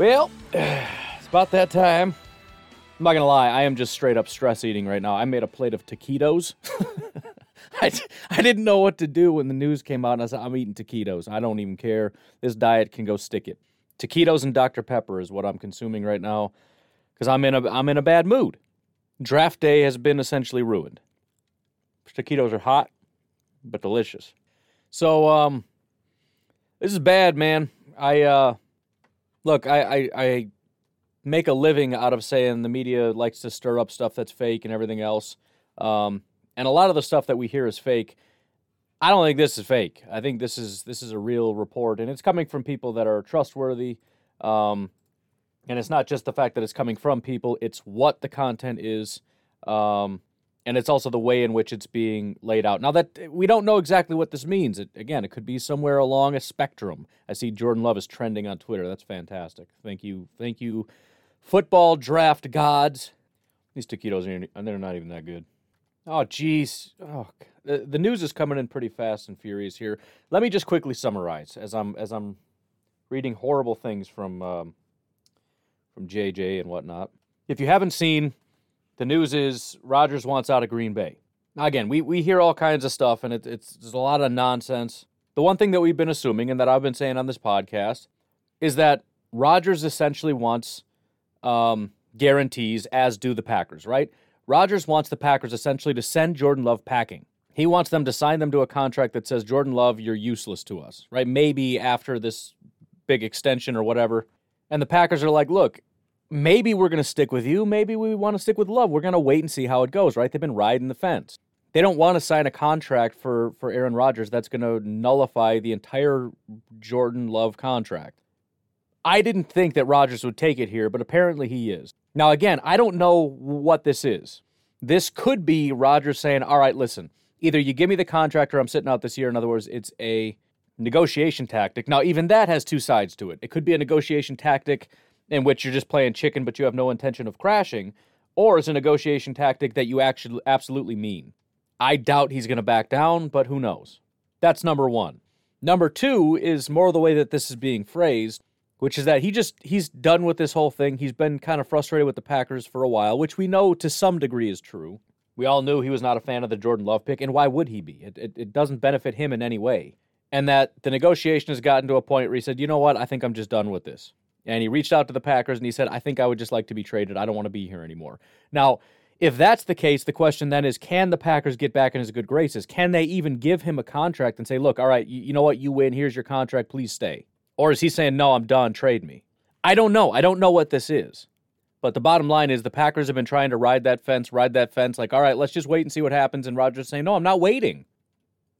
Well, it's about that time. I'm not gonna lie, I am just straight up stress eating right now. I made a plate of taquitos. I, I didn't know what to do when the news came out, and I said, I'm eating taquitos. I don't even care. This diet can go stick it. Taquitos and Dr. Pepper is what I'm consuming right now because I'm in a I'm in a bad mood. Draft day has been essentially ruined. Taquitos are hot, but delicious. So um, this is bad, man. I uh, look, I, I I make a living out of saying the media likes to stir up stuff that's fake and everything else. Um, and a lot of the stuff that we hear is fake. I don't think this is fake. I think this is this is a real report, and it's coming from people that are trustworthy. Um, and it's not just the fact that it's coming from people; it's what the content is, um, and it's also the way in which it's being laid out. Now that we don't know exactly what this means, it, again, it could be somewhere along a spectrum. I see Jordan Love is trending on Twitter. That's fantastic. Thank you, thank you, football draft gods. These taquitos are they're not even that good. Oh, jeez. Oh, the, the news is coming in pretty fast and furious here. Let me just quickly summarize as I'm as I'm reading horrible things from um, from JJ and whatnot. If you haven't seen, the news is Rodgers wants out of Green Bay. Now, again, we, we hear all kinds of stuff, and it, it's a lot of nonsense. The one thing that we've been assuming, and that I've been saying on this podcast, is that Rodgers essentially wants um, guarantees, as do the Packers, right? Rodgers wants the Packers essentially to send Jordan Love packing. He wants them to sign them to a contract that says, Jordan Love, you're useless to us, right? Maybe after this big extension or whatever. And the Packers are like, look, maybe we're going to stick with you. Maybe we want to stick with Love. We're going to wait and see how it goes, right? They've been riding the fence. They don't want to sign a contract for, for Aaron Rodgers that's going to nullify the entire Jordan Love contract. I didn't think that Rodgers would take it here, but apparently he is. Now, again, I don't know what this is. This could be Rodgers saying, all right, listen, either you give me the contract or I'm sitting out this year. In other words, it's a negotiation tactic. Now, even that has two sides to it. It could be a negotiation tactic in which you're just playing chicken, but you have no intention of crashing, or it's a negotiation tactic that you actually absolutely mean. I doubt he's going to back down, but who knows? That's number one. Number two is more the way that this is being phrased, which is that he just he's done with this whole thing. He's been kind of frustrated with the Packers for a while, which we know to some degree is true. We all knew he was not a fan of the Jordan Love pick, and why would he be? It, it, it doesn't benefit him in any way. And that the negotiation has gotten to a point where he said, you know what, I think I'm just done with this and he reached out to the Packers and he said, I think I would just like to be traded. I don't want to be here anymore. Now, if that's the case, the question then is can the Packers get back in his good graces? Can they even give him a contract and say, look, all right, you, you know what? You win. Here's your contract. Please stay. Or is he saying, no, I'm done. Trade me? I don't know. I don't know what this is. But the bottom line is the Packers have been trying to ride that fence, ride that fence, like, all right, let's just wait and see what happens. And Rodgers saying, no, I'm not waiting.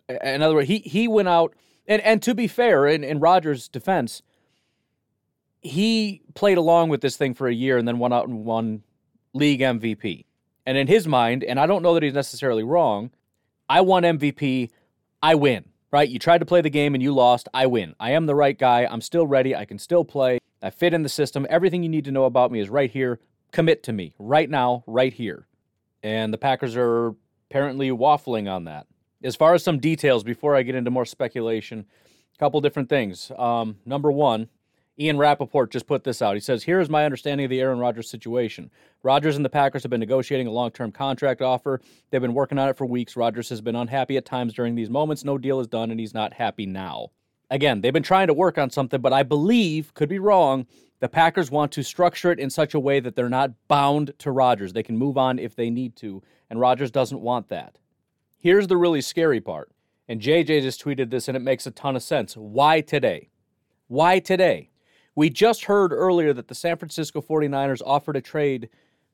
In other words, he, he went out, and, and to be fair, in, in Rodgers' defense, he played along with this thing for a year and then went out and won league MVP. And in his mind, and I don't know that he's necessarily wrong, I won MVP, I win, right? You tried to play the game and you lost, I win. I am the right guy. I'm still ready. I can still play. I fit in the system. Everything you need to know about me is right here. Commit to me right now, right here. And the Packers are apparently waffling on that. As far as some details before I get into more speculation, a couple different things. Um, number one, Ian Rapoport just put this out. He says, Here is my understanding of the Aaron Rodgers situation. Rodgers and the Packers have been negotiating a long term contract offer. They've been working on it for weeks. Rodgers has been unhappy at times during these moments. No deal is done, and he's not happy now. Again, they've been trying to work on something, but I believe, could be wrong, the Packers want to structure it in such a way that they're not bound to Rodgers. They can move on if they need to, and Rodgers doesn't want that. Here's the really scary part. And JJ just tweeted this, and it makes a ton of sense. Why today? Why today? We just heard earlier that the San Francisco 49ers offered a trade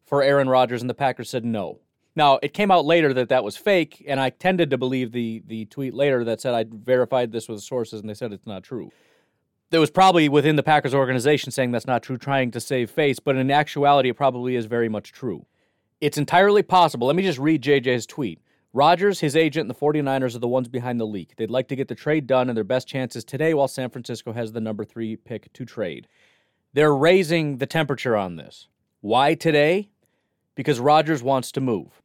for Aaron Rodgers and the Packers said no. Now, it came out later that that was fake, and I tended to believe the, the tweet later that said I verified this with sources and they said it's not true. there was probably within the Packers organization saying that's not true, trying to save face, but in actuality, it probably is very much true. It's entirely possible. Let me just read JJ's tweet. Rodgers, his agent, and the 49ers are the ones behind the leak. They'd like to get the trade done, and their best chances today while San Francisco has the number three pick to trade. They're raising the temperature on this. Why today? Because Rodgers wants to move.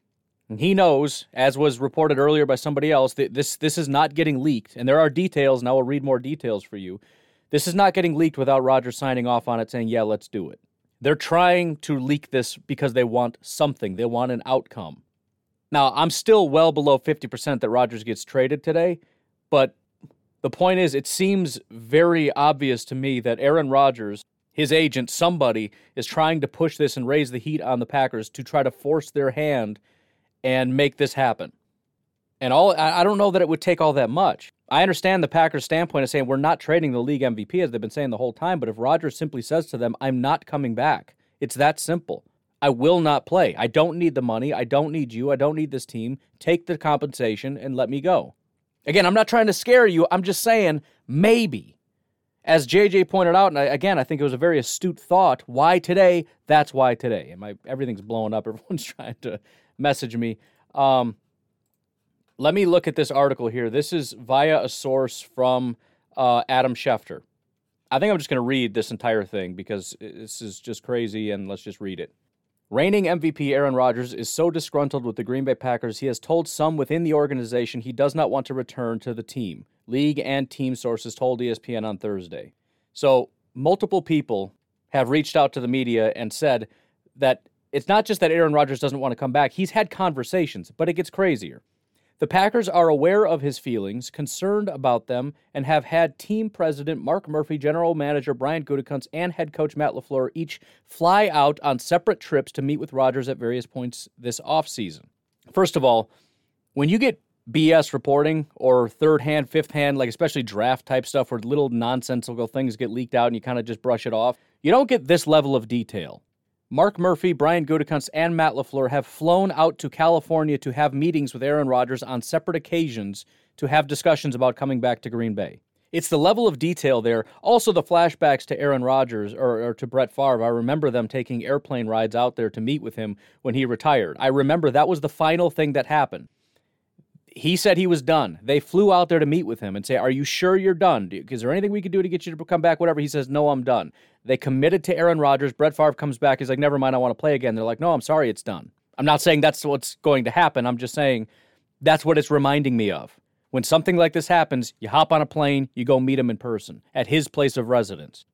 And he knows, as was reported earlier by somebody else, that this, this is not getting leaked. And there are details, and I will read more details for you. This is not getting leaked without Rodgers signing off on it saying, yeah, let's do it. They're trying to leak this because they want something, they want an outcome. Now, I'm still well below 50% that Rodgers gets traded today, but the point is, it seems very obvious to me that Aaron Rodgers, his agent, somebody, is trying to push this and raise the heat on the Packers to try to force their hand and make this happen. And all I don't know that it would take all that much. I understand the Packers' standpoint of saying we're not trading the league MVP as they've been saying the whole time, but if Rodgers simply says to them, I'm not coming back, it's that simple. I will not play. I don't need the money. I don't need you. I don't need this team. Take the compensation and let me go. Again, I'm not trying to scare you. I'm just saying maybe. As JJ pointed out, and I, again, I think it was a very astute thought. Why today? That's why today. And my everything's blowing up. Everyone's trying to message me. Um, let me look at this article here. This is via a source from uh, Adam Schefter. I think I'm just going to read this entire thing because this is just crazy, and let's just read it. Reigning MVP Aaron Rodgers is so disgruntled with the Green Bay Packers, he has told some within the organization he does not want to return to the team. League and team sources told ESPN on Thursday. So, multiple people have reached out to the media and said that it's not just that Aaron Rodgers doesn't want to come back, he's had conversations, but it gets crazier. The Packers are aware of his feelings, concerned about them, and have had team president Mark Murphy, general manager Brian Gutekunst, and head coach Matt LaFleur each fly out on separate trips to meet with Rodgers at various points this offseason. First of all, when you get BS reporting or third hand, fifth hand, like especially draft type stuff where little nonsensical things get leaked out and you kind of just brush it off, you don't get this level of detail. Mark Murphy, Brian Gutekunst, and Matt LaFleur have flown out to California to have meetings with Aaron Rodgers on separate occasions to have discussions about coming back to Green Bay. It's the level of detail there. Also, the flashbacks to Aaron Rodgers or, or, to Brett Favre. I remember them taking airplane rides out there to meet with him when he retired. I remember that was the final thing that happened he said he was done. They flew out there to meet with him and say, Are you sure you're done? Is there anything we could do to get you to come back? Whatever. He says, No, I'm done. They committed to Aaron Rodgers. Brett Favre comes back. He's like, Never mind. I want to play again. They're like, No, I'm sorry. It's done. I'm not saying that's what's going to happen. I'm just saying that's what it's reminding me of. When something like this happens, you hop on a plane, you go meet him in person at his place of residence.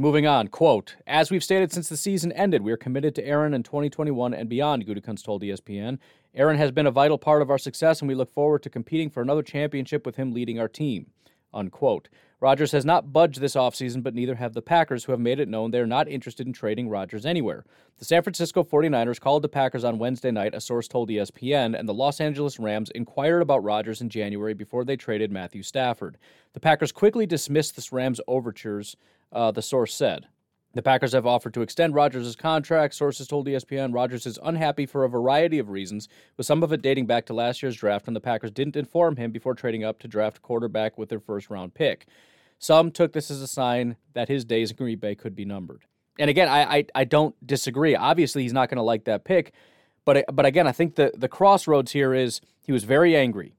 Moving on, quote, as we've stated since the season ended, we are committed to Aaron in 2021 and beyond, Gutekunst told ESPN. Aaron has been a vital part of our success, and we look forward to competing for another championship with him leading our team. Unquote. Rodgers has not budged this offseason, but neither have the Packers, who have made it known they're not interested in trading Rodgers anywhere. The San Francisco 49ers called the Packers on Wednesday night, a source told ESPN, and the Los Angeles Rams inquired about Rodgers in January before they traded Matthew Stafford. The Packers quickly dismissed the Rams' overtures, uh, the source said. The Packers have offered to extend Rodgers' contract. Sources told ESPN Rodgers is unhappy for a variety of reasons, with some of it dating back to last year's draft when the Packers didn't inform him before trading up to draft quarterback with their first round pick. Some took this as a sign that his days in Green Bay could be numbered. And again, I I, I don't disagree. Obviously, he's not going to like that pick, but but again, I think the the crossroads here is he was very angry.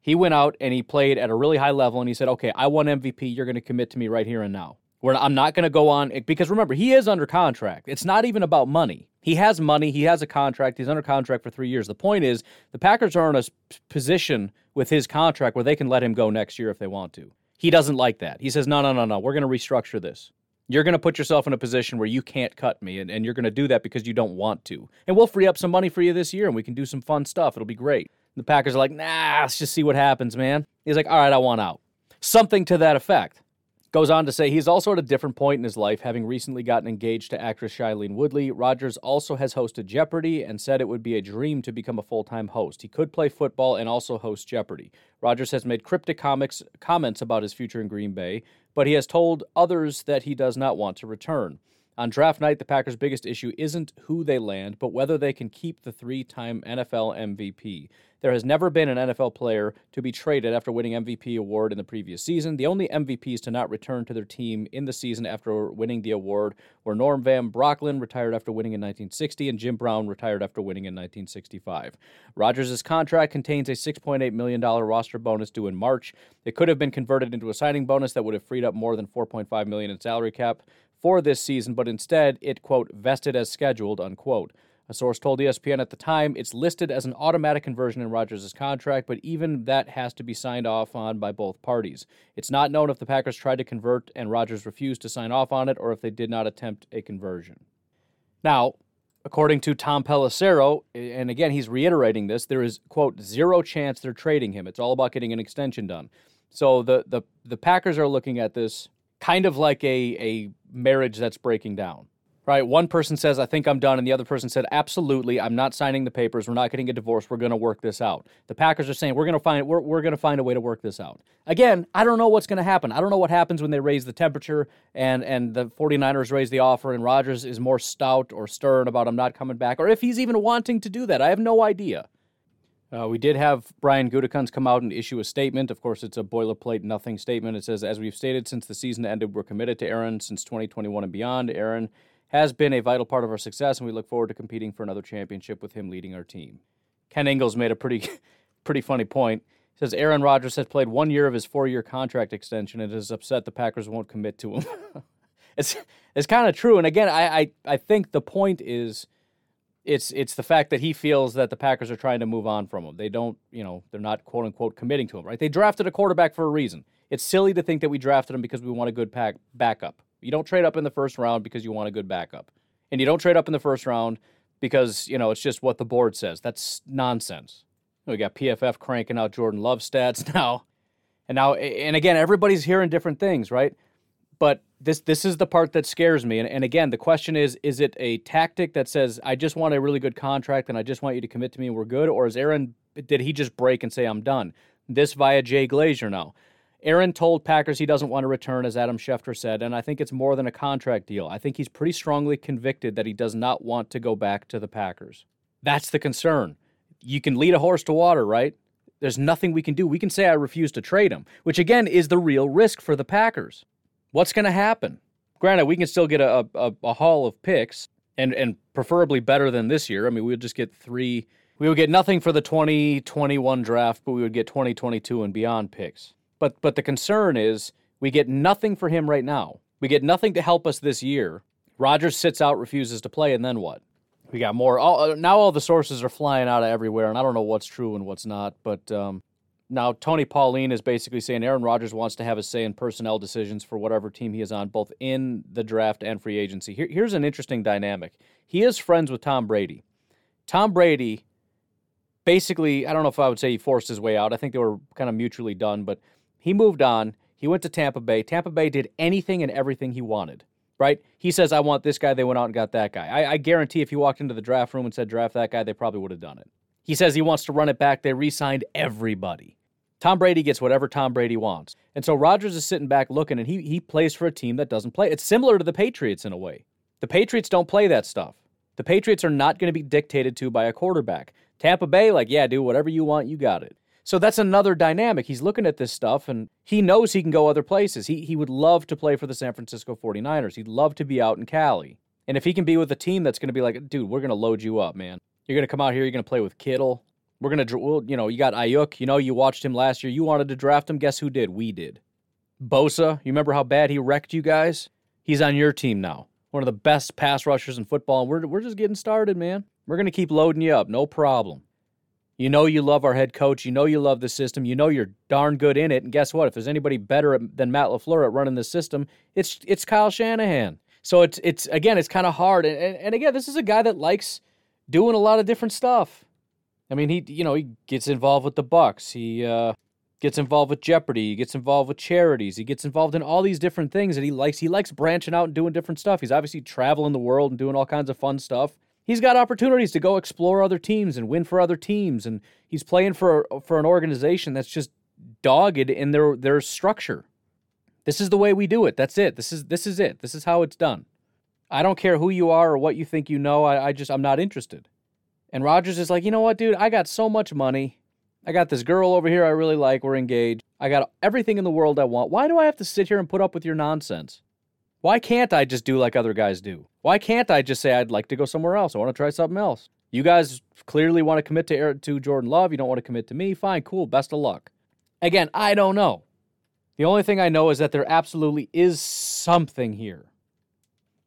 He went out and he played at a really high level, and he said, "Okay, I won MVP. You're going to commit to me right here and now." Where I'm not going to go on because remember he is under contract. It's not even about money. He has money. He has a contract. He's under contract for three years. The point is the Packers are in a position with his contract where they can let him go next year if they want to. He doesn't like that. He says, no, no, no, no. We're going to restructure this. You're going to put yourself in a position where you can't cut me, and, and you're going to do that because you don't want to. And we'll free up some money for you this year, and we can do some fun stuff. It'll be great. The Packers are like, nah, let's just see what happens, man. He's like, all right, I want out. Something to that effect. Goes on to say he's also at a different point in his life, having recently gotten engaged to actress Shailene Woodley. Rodgers also has hosted Jeopardy and said it would be a dream to become a full time host. He could play football and also host Jeopardy. Rodgers has made cryptic comics, comments about his future in Green Bay, but he has told others that he does not want to return. On draft night, the Packers' biggest issue isn't who they land, but whether they can keep the three time NFL MVP. There has never been an NFL player to be traded after winning MVP award in the previous season. The only MVPs to not return to their team in the season after winning the award were Norm Van Brocklin, retired after winning in 1960, and Jim Brown, retired after winning in 1965. Rodgers' contract contains a $6.8 million roster bonus due in March. It could have been converted into a signing bonus that would have freed up more than 4.5 million in salary cap for this season, but instead it, quote, vested as scheduled, unquote. A source told ESPN at the time it's listed as an automatic conversion in Rodgers' contract, but even that has to be signed off on by both parties. It's not known if the Packers tried to convert and Rodgers refused to sign off on it or if they did not attempt a conversion. Now, according to Tom Pelissero, and again, he's reiterating this, there is, quote, zero chance they're trading him. It's all about getting an extension done. So the, the, the Packers are looking at this kind of like a, a marriage that's breaking down right? One person says, I think I'm done. And the other person said, absolutely, I'm not signing the papers. We're not getting a divorce. We're going to work this out. The Packers are saying, we're going to find, we're, we're going to find a way to work this out. Again, I don't know what's going to happen. I don't know what happens when they raise the temperature and, and the 49ers raise the offer and Rodgers is more stout or stern about I'm not coming back or if he's even wanting to do that. I have no idea. Uh, we did have Brian Gutekunst come out and issue a statement. Of course, it's a boilerplate, nothing statement. It says, as we've stated since the season ended, we're committed to Aaron since 2021 and beyond. Aaron has been a vital part of our success, and we look forward to competing for another championship with him leading our team. Ken Ingalls made a pretty, pretty funny point. He says Aaron Rodgers has played one year of his four-year contract extension and is upset the Packers won't commit to him. it's it's kind of true, and again, I, I I think the point is. It's it's the fact that he feels that the Packers are trying to move on from him. They don't, you know, they're not quote unquote committing to him, right? They drafted a quarterback for a reason. It's silly to think that we drafted him because we want a good pack backup. You don't trade up in the first round because you want a good backup. And you don't trade up in the first round because, you know, it's just what the board says. That's nonsense. We got PFF cranking out Jordan Love stats now. And now and again, everybody's hearing different things, right? But this this is the part that scares me. And, and again, the question is, is it a tactic that says, I just want a really good contract and I just want you to commit to me and we're good? Or is Aaron did he just break and say I'm done? This via Jay Glazer now. Aaron told Packers he doesn't want to return, as Adam Schefter said, and I think it's more than a contract deal. I think he's pretty strongly convicted that he does not want to go back to the Packers. That's the concern. You can lead a horse to water, right? There's nothing we can do. We can say I refuse to trade him, which again is the real risk for the Packers. What's going to happen? Granted, we can still get a, a, a haul of picks, and and preferably better than this year. I mean, we'll just get three. We would get nothing for the 2021 draft, but we would get 2022 and beyond picks. But but the concern is we get nothing for him right now. We get nothing to help us this year. Rodgers sits out, refuses to play, and then what? We got more. All, uh, now all the sources are flying out of everywhere, and I don't know what's true and what's not. But um, now Tony Pauline is basically saying Aaron Rodgers wants to have a say in personnel decisions for whatever team he is on, both in the draft and free agency. Here, here's an interesting dynamic. He is friends with Tom Brady. Tom Brady basically, I don't know if I would say he forced his way out. I think they were kind of mutually done, but he moved on. He went to Tampa Bay. Tampa Bay did anything and everything he wanted, right? He says, I want this guy. They went out and got that guy. I, I guarantee if he walked into the draft room and said, draft that guy, they probably would have done it. He says he wants to run it back. They re signed everybody. Tom Brady gets whatever Tom Brady wants. And so Rodgers is sitting back looking, and he, he plays for a team that doesn't play. It's similar to the Patriots in a way. The Patriots don't play that stuff. The Patriots are not going to be dictated to by a quarterback. Tampa Bay, like, yeah, do whatever you want, you got it. So that's another dynamic. He's looking at this stuff and he knows he can go other places. He, he would love to play for the San Francisco 49ers. He'd love to be out in Cali. And if he can be with a team that's going to be like, dude, we're going to load you up, man. You're going to come out here, you're going to play with Kittle. We're to, well, you know, you got Aiyuk. You know, you watched him last year. You wanted to draft him. Guess who did? We did. Bosa, you remember how bad he wrecked you guys? He's on your team now. One of the best pass rushers in football. And we're, we're just getting started, man. We're to keep loading you up. No problem. You know you love our head coach. You know you love the system. You know you're darn good in it. And guess what? If there's anybody better than Matt LaFleur at running the system, it's it's Kyle Shanahan. So it's it's again, it's kind of hard. And, and, and again, this is a guy that likes doing a lot of different stuff. I mean, he you know he gets involved with the Bucks. He uh, gets involved with Jeopardy. He gets involved with charities. He gets involved in all these different things that he likes. He likes branching out and doing different stuff. He's obviously traveling the world and doing all kinds of fun stuff he's got opportunities to go explore other teams and win for other teams and he's playing for for an organization that's just dogged in their their structure this is the way we do it that's it this is this is it this is how it's done I don't care who you are or what you think you know. I, I just, I'm not interested. And Rodgers is like, you know what, dude? I got so much money. I got this girl over here I really like. We're engaged. I got everything in the world I want. Why do I have to sit here and put up with your nonsense? Why can't I just do like other guys do? Why can't I just say I'd like to go somewhere else? I want to try something else. You guys clearly want to commit to to Jordan Love. You don't want to commit to me. Fine, cool. Best of luck. Again, I don't know. The only thing I know is that there absolutely is something here.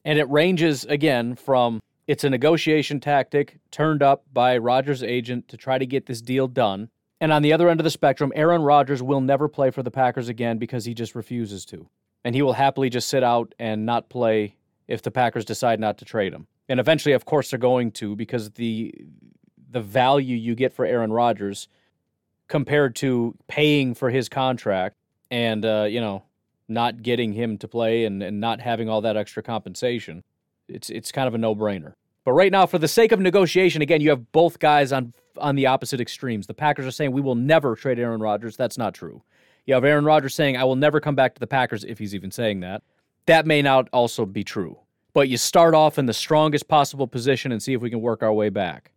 And it ranges again from it's a negotiation tactic turned up by Rodgers' agent to try to get this deal done. And on the other end of the spectrum, Aaron Rodgers will never play for the Packers again because he just refuses to. And he will happily just sit out and not play if the Packers decide not to trade him. And eventually, of course, they're going to because the the value you get for Aaron Rodgers compared to paying for his contract and uh, you know not getting him to play and, and not having all that extra compensation, it's it's kind of a no brainer. But right now, for the sake of negotiation, again, you have both guys on on the opposite extremes. The Packers are saying we will never trade Aaron Rodgers. That's not true. You have Aaron Rodgers saying I will never come back to the Packers if he's even saying that. That may not also be true. But you start off in the strongest possible position and see if we can work our way back.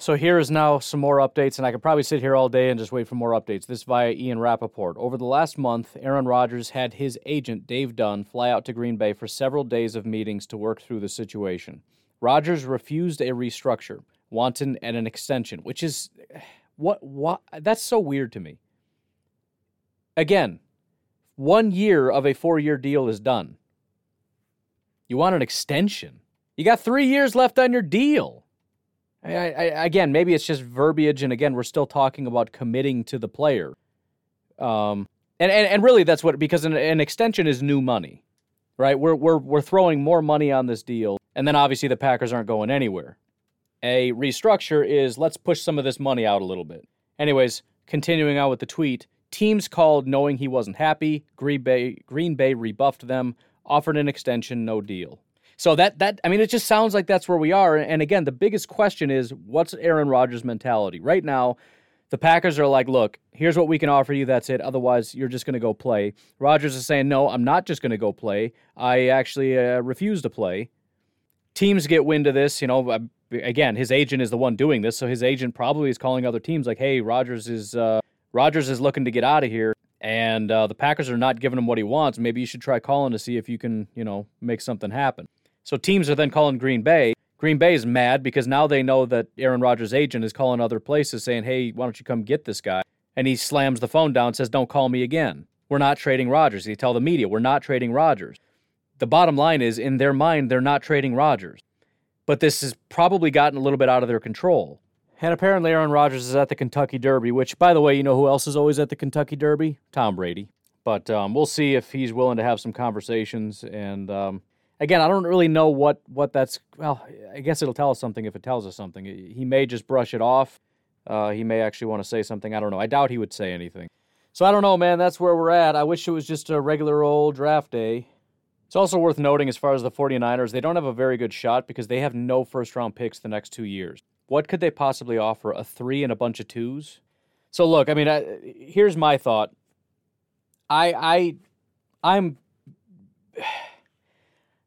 So here is now some more updates, and I could probably sit here all day and just wait for more updates. This via Ian Rapoport. Over the last month, Aaron Rodgers had his agent, Dave Dunn, fly out to Green Bay for several days of meetings to work through the situation. Rodgers refused a restructure, wanted an extension, which is what what that's so weird to me. Again, one year of a four-year deal is done. You want an extension? You got three years left on your deal. I, I, again, maybe it's just verbiage, and again, we're still talking about committing to the player. Um, and, and, and really, that's what because an, an extension is new money, right? We're we're we're throwing more money on this deal, and then obviously the Packers aren't going anywhere. A restructure is let's push some of this money out a little bit. Anyways, continuing on with the tweet, teams called knowing he wasn't happy. Green Bay Green Bay rebuffed them, offered an extension, no deal. So that that I mean, it just sounds like that's where we are. And again, the biggest question is what's Aaron Rodgers' mentality right now? The Packers are like, look, here's what we can offer you. That's it. Otherwise, you're just going to go play. Rodgers is saying, no, I'm not just going to go play. I actually uh, refuse to play. Teams get wind of this. You know, uh, again, his agent is the one doing this, so his agent probably is calling other teams like, hey, Rodgers is uh, Rodgers is looking to get out of here and uh, the Packers are not giving him what he wants. Maybe you should try calling to see if you can, you know, make something happen. So teams are then calling Green Bay. Green Bay is mad because now they know that Aaron Rodgers' agent is calling other places saying, hey, why don't you come get this guy? And he slams the phone down and says, don't call me again. We're not trading Rodgers. He tell the media, we're not trading Rodgers. The bottom line is, in their mind, they're not trading Rodgers. But this has probably gotten a little bit out of their control. And apparently, Aaron Rodgers is at the Kentucky Derby, which, by the way, you know who else is always at the Kentucky Derby? Tom Brady. But um, we'll see if he's willing to have some conversations and um, again, I don't really know what what that's. Well, I guess it'll tell us something if it tells us something. He may just brush it off. Uh, he may actually want to say something. I don't know. I doubt he would say anything. So I don't know, man. That's where we're at. I wish it was just a regular old draft day. It's also worth noting, as far as the 49ers, they don't have a very good shot because they have no first round picks the next two years. What could they possibly offer? A three and a bunch of twos? So look, I mean, I, here's my thought. I I I'm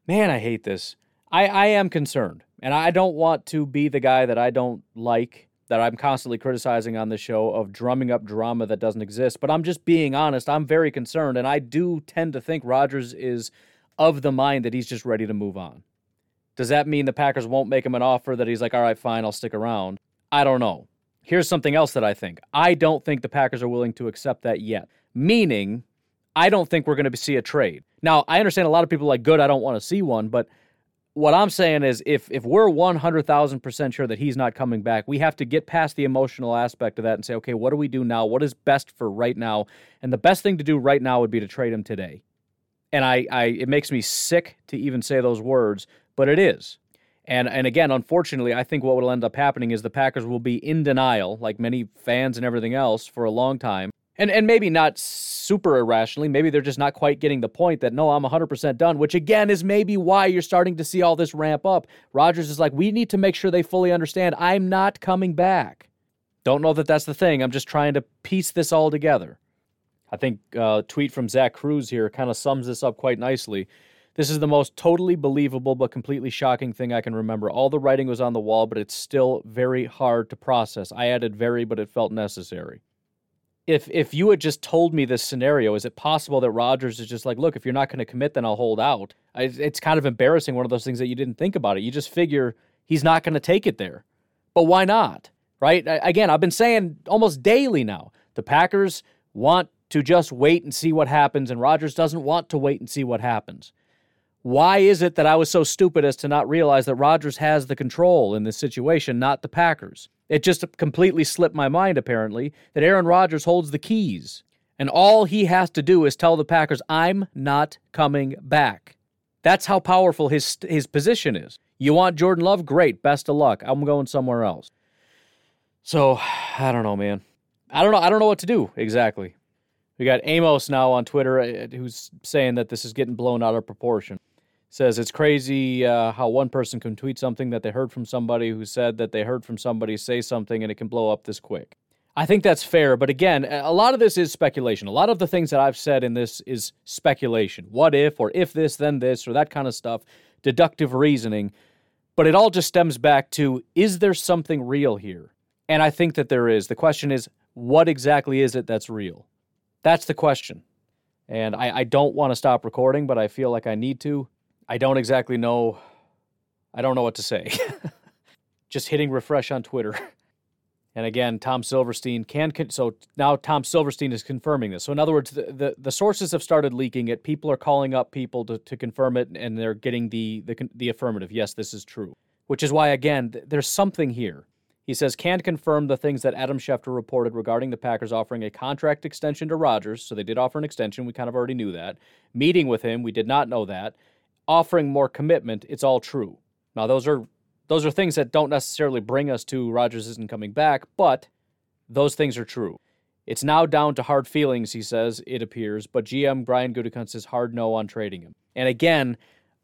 man, I hate this. I, I am concerned, and I don't want to be the guy that I don't like, that I'm constantly criticizing on the show of drumming up drama that doesn't exist. But I'm just being honest. I'm very concerned, and I do tend to think Rodgers is of the mind that he's just ready to move on. Does that mean the Packers won't make him an offer that he's like, all right, fine, I'll stick around? I don't know. Here's something else that I think. I don't think the Packers are willing to accept that yet. Meaning, I don't think we're going to see a trade. Now, I understand a lot of people like, good, I don't want to see one, but what I'm saying is if if we're 100,000% sure that he's not coming back, we have to get past the emotional aspect of that and say, okay, what do we do now? What is best for right now? And the best thing to do right now would be to trade him today. And I, I it makes me sick to even say those words, but it is. And and again, unfortunately, I think what will end up happening is the Packers will be in denial, like many fans and everything else, for a long time. And and maybe not super irrationally maybe they're just not quite getting the point that no i'm 100% done which again is maybe why you're starting to see all this ramp up. Rodgers is like we need to make sure they fully understand i'm not coming back. Don't know that that's the thing. I'm just trying to piece this all together i think uh, a tweet from zach Kruse here kind of sums this up quite nicely This is the most totally believable but completely shocking thing I can remember. All the writing was on the wall, but it's still very hard to process. I added very, but it felt necessary. If if you had just told me this scenario, is it possible that Rodgers is just like, look, if you're not going to commit, then I'll hold out? It's kind of embarrassing. One of those things that you didn't think about it. You just figure he's not going to take it there, but why not? Right? Again, I've been saying almost daily now. The Packers want to just wait and see what happens, and Rodgers doesn't want to wait and see what happens. Why is it that I was so stupid as to not realize that Rodgers has the control in this situation, not the Packers? It just completely slipped my mind, apparently, that Aaron Rodgers holds the keys. And all he has to do is tell the Packers, I'm not coming back. That's how powerful his, his position is. You want Jordan Love? Great. Best of luck. I'm going somewhere else. So, I don't know, man. I don't know. I don't know what to do exactly. We got Amos now on Twitter uh, who's saying that this is getting blown out of proportion says it's crazy uh, how one person can tweet something that they heard from somebody who said that they heard from somebody say something and it can blow up this quick. I think that's fair, but again, a lot of this is speculation. A lot of the things that I've said in this is speculation. What if, or if this, then this, or that kind of stuff, deductive reasoning. But it all just stems back to is there something real here? And I think that there is. The question is, what exactly is it that's real? That's the question. And I, I don't want to stop recording, but I feel like I need to. I don't exactly know. I don't know what to say. Just hitting refresh on Twitter. And again, Tom Silverstein can. Con- so now Tom Silverstein is confirming this. So in other words, the, the, the, sources have started leaking it. People are calling up people to, to confirm it, and they're getting the, the the affirmative. Yes, this is true. Which is why again, th- there's something here. He says can confirm the things that Adam Schefter reported regarding the Packers offering a contract extension to Rodgers. So they did offer an extension. We kind of already knew that. Meeting with him, we did not know that offering more commitment, it's all true. Now those are those are things that don't necessarily bring us to Rodgers isn't coming back, but those things are true. It's now down to hard feelings, he says, it appears, but GM Brian Gutekunst says hard no on trading him. And again,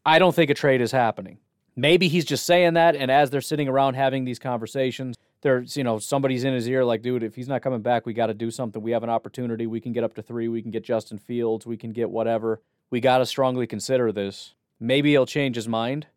I don't think a trade is happening. Maybe he's just saying that, and as they're sitting around having these conversations, there's, you know, somebody's in his ear like, dude, if he's not coming back, we got to do something. We have an opportunity. We can get up to three. We can get Justin Fields. We can get whatever. We got to strongly consider this. Maybe he'll change his mind,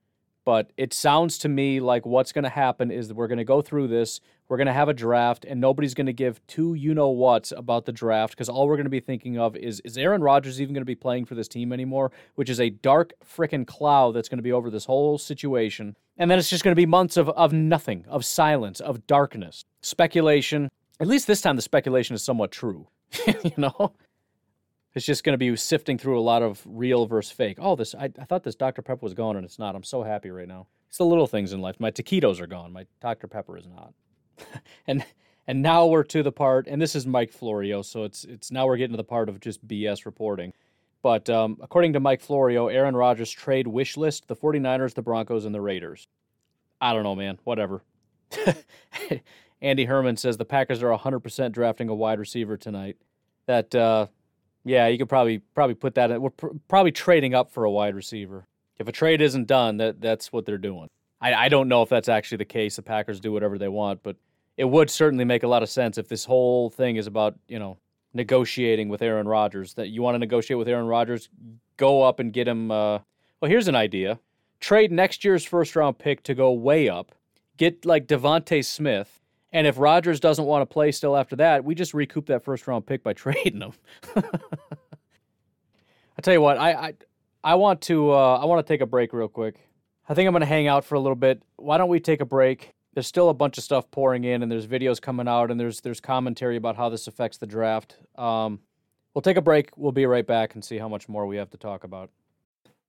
but it sounds to me like what's going to happen is that we're going to go through this. We're going to have a draft, and nobody's going to give two you know whats about the draft because all we're going to be thinking of is is Aaron Rodgers even going to be playing for this team anymore? Which is a dark freaking cloud that's going to be over this whole situation. And then it's just going to be months of, of nothing, of silence, of darkness, speculation. At least this time, the speculation is somewhat true. you know? It's just going to be sifting through a lot of real versus fake. Oh, this I, I thought this Dr. Pepper was gone and it's not. I'm so happy right now. It's the little things in life. My taquitos are gone. My Dr. Pepper is not. and and now we're to the part, and this is Mike Florio, so it's it's now we're getting to the part of just BS reporting. But um, according to Mike Florio, Aaron Rodgers trade wish list the 49ers, the Broncos, and the Raiders. I don't know, man. Whatever. Andy Herman says the Packers are 100% drafting a wide receiver tonight. That uh, yeah, you could probably probably put that. In, we're pr- probably trading up for a wide receiver. If a trade isn't done, that that's what they're doing. I, I don't know if that's actually the case. The Packers do whatever they want, but it would certainly make a lot of sense if this whole thing is about you know negotiating with Aaron Rodgers. That you want to negotiate with Aaron Rodgers, go up and get him. Uh, well, here's an idea: trade next year's first round pick to go way up, get like DeVonta Smith, and if Rodgers doesn't want to play still after that, we just recoup that first round pick by trading him. I tell you what, I I, I want to uh, I want to take a break real quick. I think I'm going to hang out for a little bit. Why don't we take a break? There's still a bunch of stuff pouring in, and there's videos coming out, and there's there's commentary about how this affects the draft. Um, we'll take a break. We'll be right back and see how much more we have to talk about.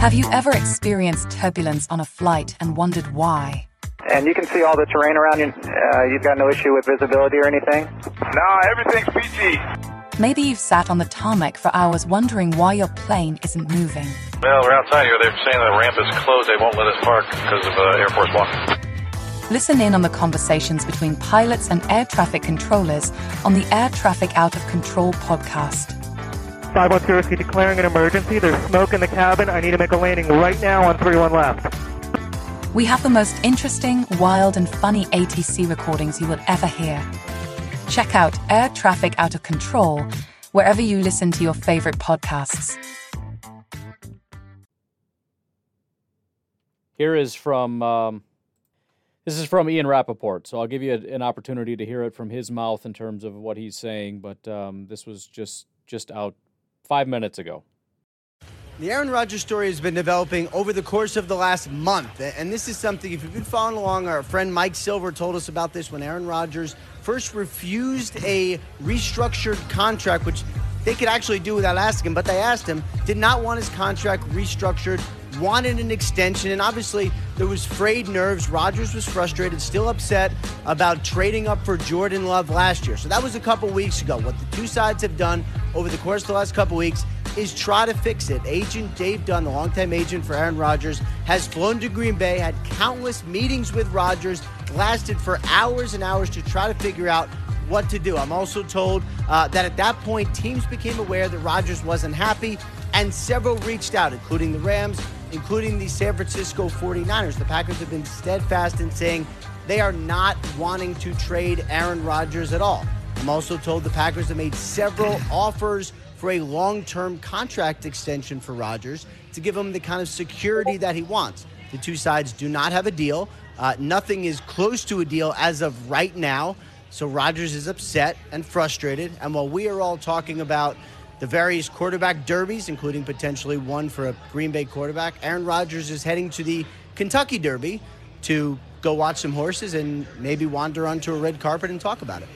Have you ever experienced turbulence on a flight and wondered why? And you can see all the terrain around you. Uh, you've got no issue with visibility or anything? No, everything's peachy. Maybe you've sat on the tarmac for hours wondering why your plane isn't moving. Well, we're outside here. They're saying the ramp is closed. They won't let us park because of uh, Air Force One. Listen in on the conversations between pilots and air traffic controllers on the Air Traffic Out of Control podcast. 510 declaring an emergency. There's smoke in the cabin. I need to make a landing right now on 31 left. We have the most interesting, wild, and funny ATC recordings you will ever hear. Check out Air Traffic Out of Control wherever you listen to your favorite podcasts. Here is from um, this is from Ian Rapoport, so I'll give you a, an opportunity to hear it from his mouth in terms of what he's saying. But um, this was just just out five minutes ago. The Aaron Rodgers story has been developing over the course of the last month. And this is something, if you've been following along, our friend Mike Silver told us about this when Aaron Rodgers first refused a restructured contract, which they could actually do without asking him, but they asked him, did not want his contract restructured, wanted an extension, and obviously there was frayed nerves. Rodgers was frustrated, still upset about trading up for Jordan Love last year. So that was a couple weeks ago. What the two sides have done over the course of the last couple weeks is try to fix it. Agent Dave Dunn, the longtime agent for Aaron Rodgers, has flown to Green Bay, had countless meetings with Rodgers, lasted for hours and hours to try to figure out what to do. I'm also told uh, that at that point, teams became aware that Rodgers wasn't happy, and several reached out, including the Rams, including the San Francisco 49ers. The Packers have been steadfast in saying they are not wanting to trade Aaron Rodgers at all. I'm also told the Packers have made several offers for a long term contract extension for Rodgers to give him the kind of security that he wants. The two sides do not have a deal. Uh, nothing is close to a deal as of right now. So Rodgers is upset and frustrated. And while we are all talking about the various quarterback derbies, including potentially one for a Green Bay quarterback, Aaron Rodgers is heading to the Kentucky Derby to go watch some horses and maybe wander onto a red carpet and talk about it.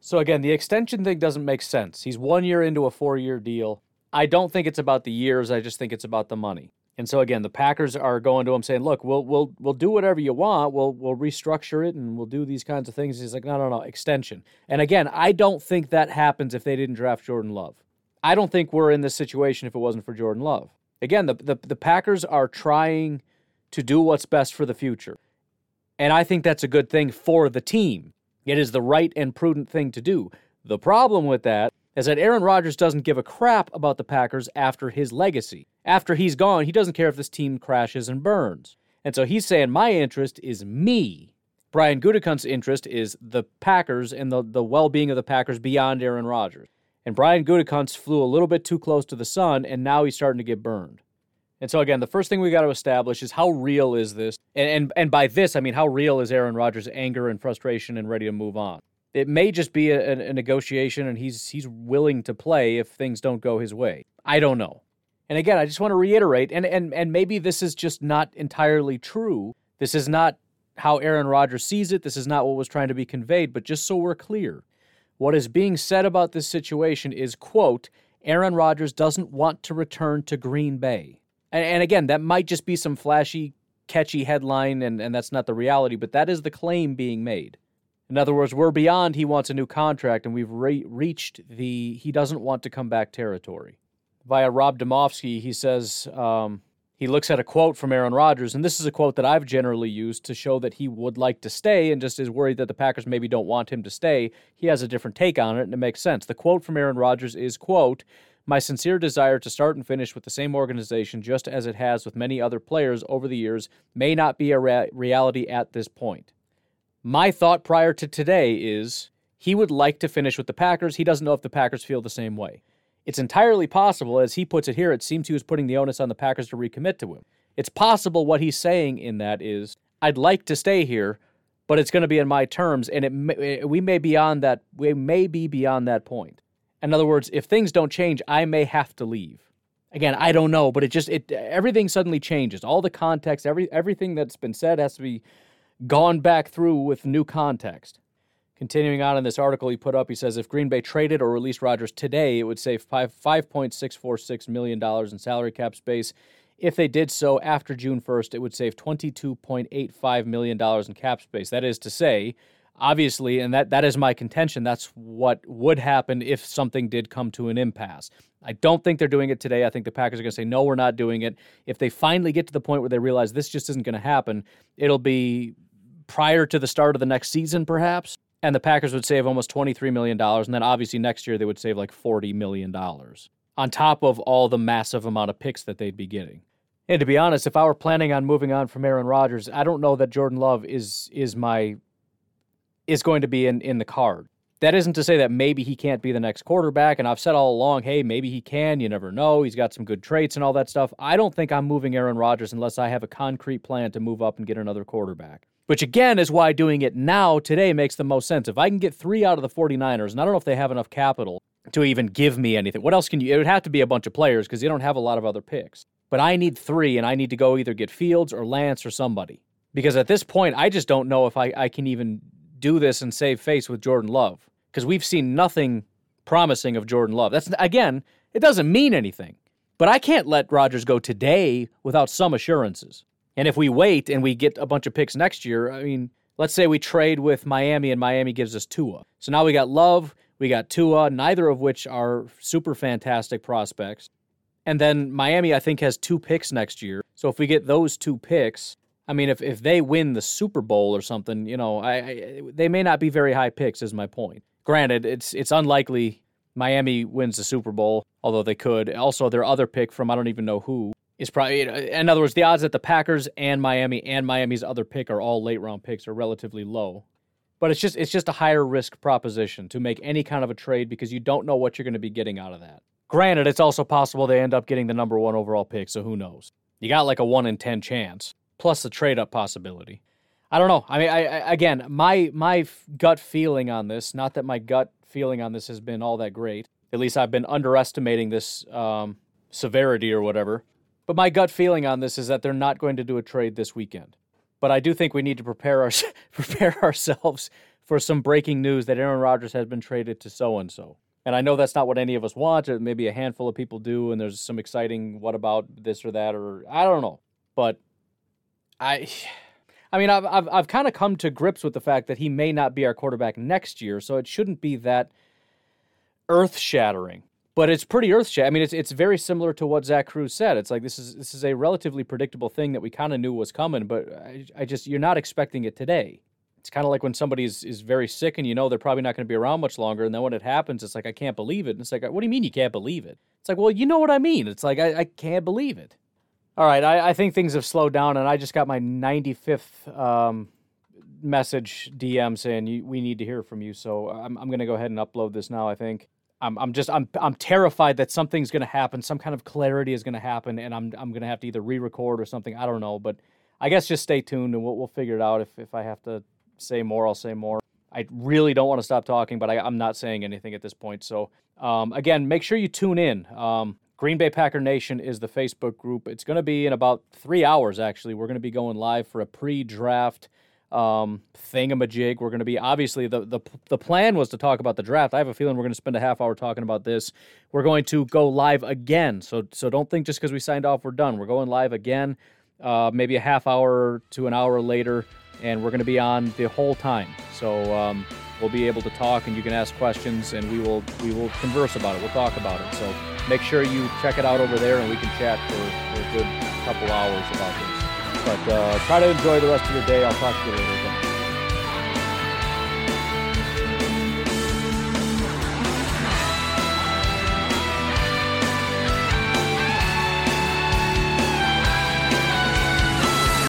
So again, the extension thing doesn't make sense. He's one year into a four year deal. I don't think it's about the years. I just think it's about the money. And so again, the Packers are going to him saying, "Look, we'll we'll we'll do whatever you want. We'll we'll restructure it and we'll do these kinds of things." He's like, "No, no, no, extension." And again, I don't think that happens if they didn't draft Jordan Love. I don't think we're in this situation if it wasn't for Jordan Love. Again, the the, the Packers are trying to do what's best for the future. And I think that's a good thing for the team. It is the right and prudent thing to do. The problem with that is that Aaron Rodgers doesn't give a crap about the Packers after his legacy. After he's gone, he doesn't care if this team crashes and burns. And so he's saying, my interest is me. Brian Gutekunst's interest is the Packers and the, the well being of the Packers beyond Aaron Rodgers. And Brian Gutekunst flew a little bit too close to the sun, and now he's starting to get burned. And so again, the first thing we got to establish is how real is this? And, and and by this I mean how real is Aaron Rodgers' anger and frustration and ready to move on? It may just be a, a, negotiation and he's he's willing to play if things don't go his way. I don't know. And again, I just want to reiterate, and and and maybe this is just not entirely true. This is not how Aaron Rodgers sees it. This is not what was trying to be conveyed, but just so we're clear, what is being said about this situation is quote, Aaron Rodgers doesn't want to return to Green Bay. And, and again, that might just be some flashy, catchy headline, and, and that's not the reality, but that is the claim being made. In other words, we're beyond he wants a new contract, and we've re- reached the he doesn't want to come back territory. Via Rob Demovsky, he says um, he looks at a quote from Aaron Rodgers, and this is a quote that I've generally used to show that he would like to stay and just is worried that the Packers maybe don't want him to stay. He has a different take on it, and it makes sense. The quote from Aaron Rodgers is, quote, My sincere desire to start and finish with the same organization, just as it has with many other players over the years, may not be a rea- reality at this point. My thought prior to today is he would like to finish with the Packers. He doesn't know if the Packers feel the same way. It's entirely possible, as he puts it here, it seems he was putting the onus on the Packers to recommit to him. It's possible what he's saying in that is, I'd like to stay here, but it's going to be in my terms, and it may, we may be on that. We may be beyond that point. In other words, if things don't change, I may have to leave. Again, I don't know, but it just it everything suddenly changes. All the context, every everything that's been said has to be gone back through with new context. Continuing on in this article he put up, he says if Green Bay traded or released Rodgers today, it would save five five point six four six million dollars in salary cap space. If they did so after June first, it would save twenty two point eight five million dollars in cap space. That is to say, obviously, and that that is my contention. That's what would happen if something did come to an impasse. I don't think they're doing it today. I think the Packers are going to say, no, we're not doing it. If they finally get to the point where they realize this just isn't going to happen, it'll be prior to the start of the next season, perhaps. And the Packers would save almost $23 million. And then obviously next year they would save like $40 million on top of all the massive amount of picks that they'd be getting. And to be honest, if I were planning on moving on from Aaron Rodgers, I don't know that Jordan Love is is my is going to be in, in the card. That isn't to say that maybe he can't be the next quarterback. And I've said all along, hey, maybe he can. You never know. He's got some good traits and all that stuff. I don't think I'm moving Aaron Rodgers unless I have a concrete plan to move up and get another quarterback. Which again is why doing it now today makes the most sense. If I can get three out of the 49ers, and I don't know if they have enough capital to even give me anything. What else can you? It would have to be a bunch of players because they don't have a lot of other picks. But I need three, and I need to go either get Fields or Lance or somebody. Because at this point, I just don't know if I, I can even do this and save face with Jordan Love because we've seen nothing promising of Jordan Love. That's again, it doesn't mean anything. But I can't let Rodgers go today without some assurances. And if we wait and we get a bunch of picks next year, I mean, let's say we trade with Miami and Miami gives us Tua. So now we got Love, we got Tua, neither of which are super fantastic prospects. And then Miami, I think, has two picks next year. So if we get those two picks, I mean, if, if they win the Super Bowl or something, you know, I, I, they may not be very high picks. Is my point. Granted, it's it's unlikely Miami wins the Super Bowl, although they could. Also, their other pick from I don't even know who is probably. In other words, the odds that the Packers and Miami and Miami's other pick are all late round picks are relatively low. But it's just it's just a higher risk proposition to make any kind of a trade because you don't know what you're going to be getting out of that. Granted, it's also possible they end up getting the number one overall pick, so who knows? You got like a one in ten chance plus the trade up possibility. I don't know. I mean, I, I, again, my my gut feeling on this, not that my gut feeling on this has been all that great. At least I've been underestimating this um, severity or whatever. But my gut feeling on this is that they're not going to do a trade this weekend. But I do think we need to prepare our, prepare ourselves for some breaking news that Aaron Rodgers has been traded to so and so. And I know that's not what any of us want. Or maybe a handful of people do, and there's some exciting what about this or that, or I don't know. But I, I mean, I've I've, I've kind of come to grips with the fact that he may not be our quarterback next year, so it shouldn't be that earth shattering. But it's pretty earth shattering. I mean, it's it's very similar to what Zach Kruse said. It's like this is this is a relatively predictable thing that we kind of knew was coming, but I, I just you're not expecting it today. It's kind of like when somebody is, is very sick and you know they're probably not going to be around much longer, and then when it happens, it's like I can't believe it. And it's like, what do you mean you can't believe it? It's like, well, you know what I mean. It's like I, I can't believe it. All right, I, I, think things have slowed down, and I just got my 95th um, message DM saying we need to hear from you. So I'm, I'm going to go ahead and upload this now. I think I'm, I'm just I'm I'm terrified that something's going to happen, some kind of clarity is going to happen, and I'm I'm going to have to either re-record or something. I don't know, but I guess just stay tuned and we'll we'll figure it out. If if I have to say more, I'll say more. I really don't want to stop talking, but I, am not saying anything at this point. So um, again, make sure you tune in. Um, Green Bay Packer Nation is the Facebook group. It's going to be in about three hours, actually. We're going to be going live for a pre draft um, thingamajig. We're going to be obviously the, the the plan was to talk about the draft. I have a feeling we're going to spend a half hour talking about this. We're going to go live again. So so don't think just because we signed off we're done. We're going live again, uh, maybe a half hour to an hour later, and we're going to be on the whole time. So um, we'll be able to talk, and you can ask questions, and we will we will converse about it. We'll talk about it. So make sure you check it out over there and we can chat for, for a good couple hours about this. But uh, try to enjoy the rest of your day. I'll talk to you later.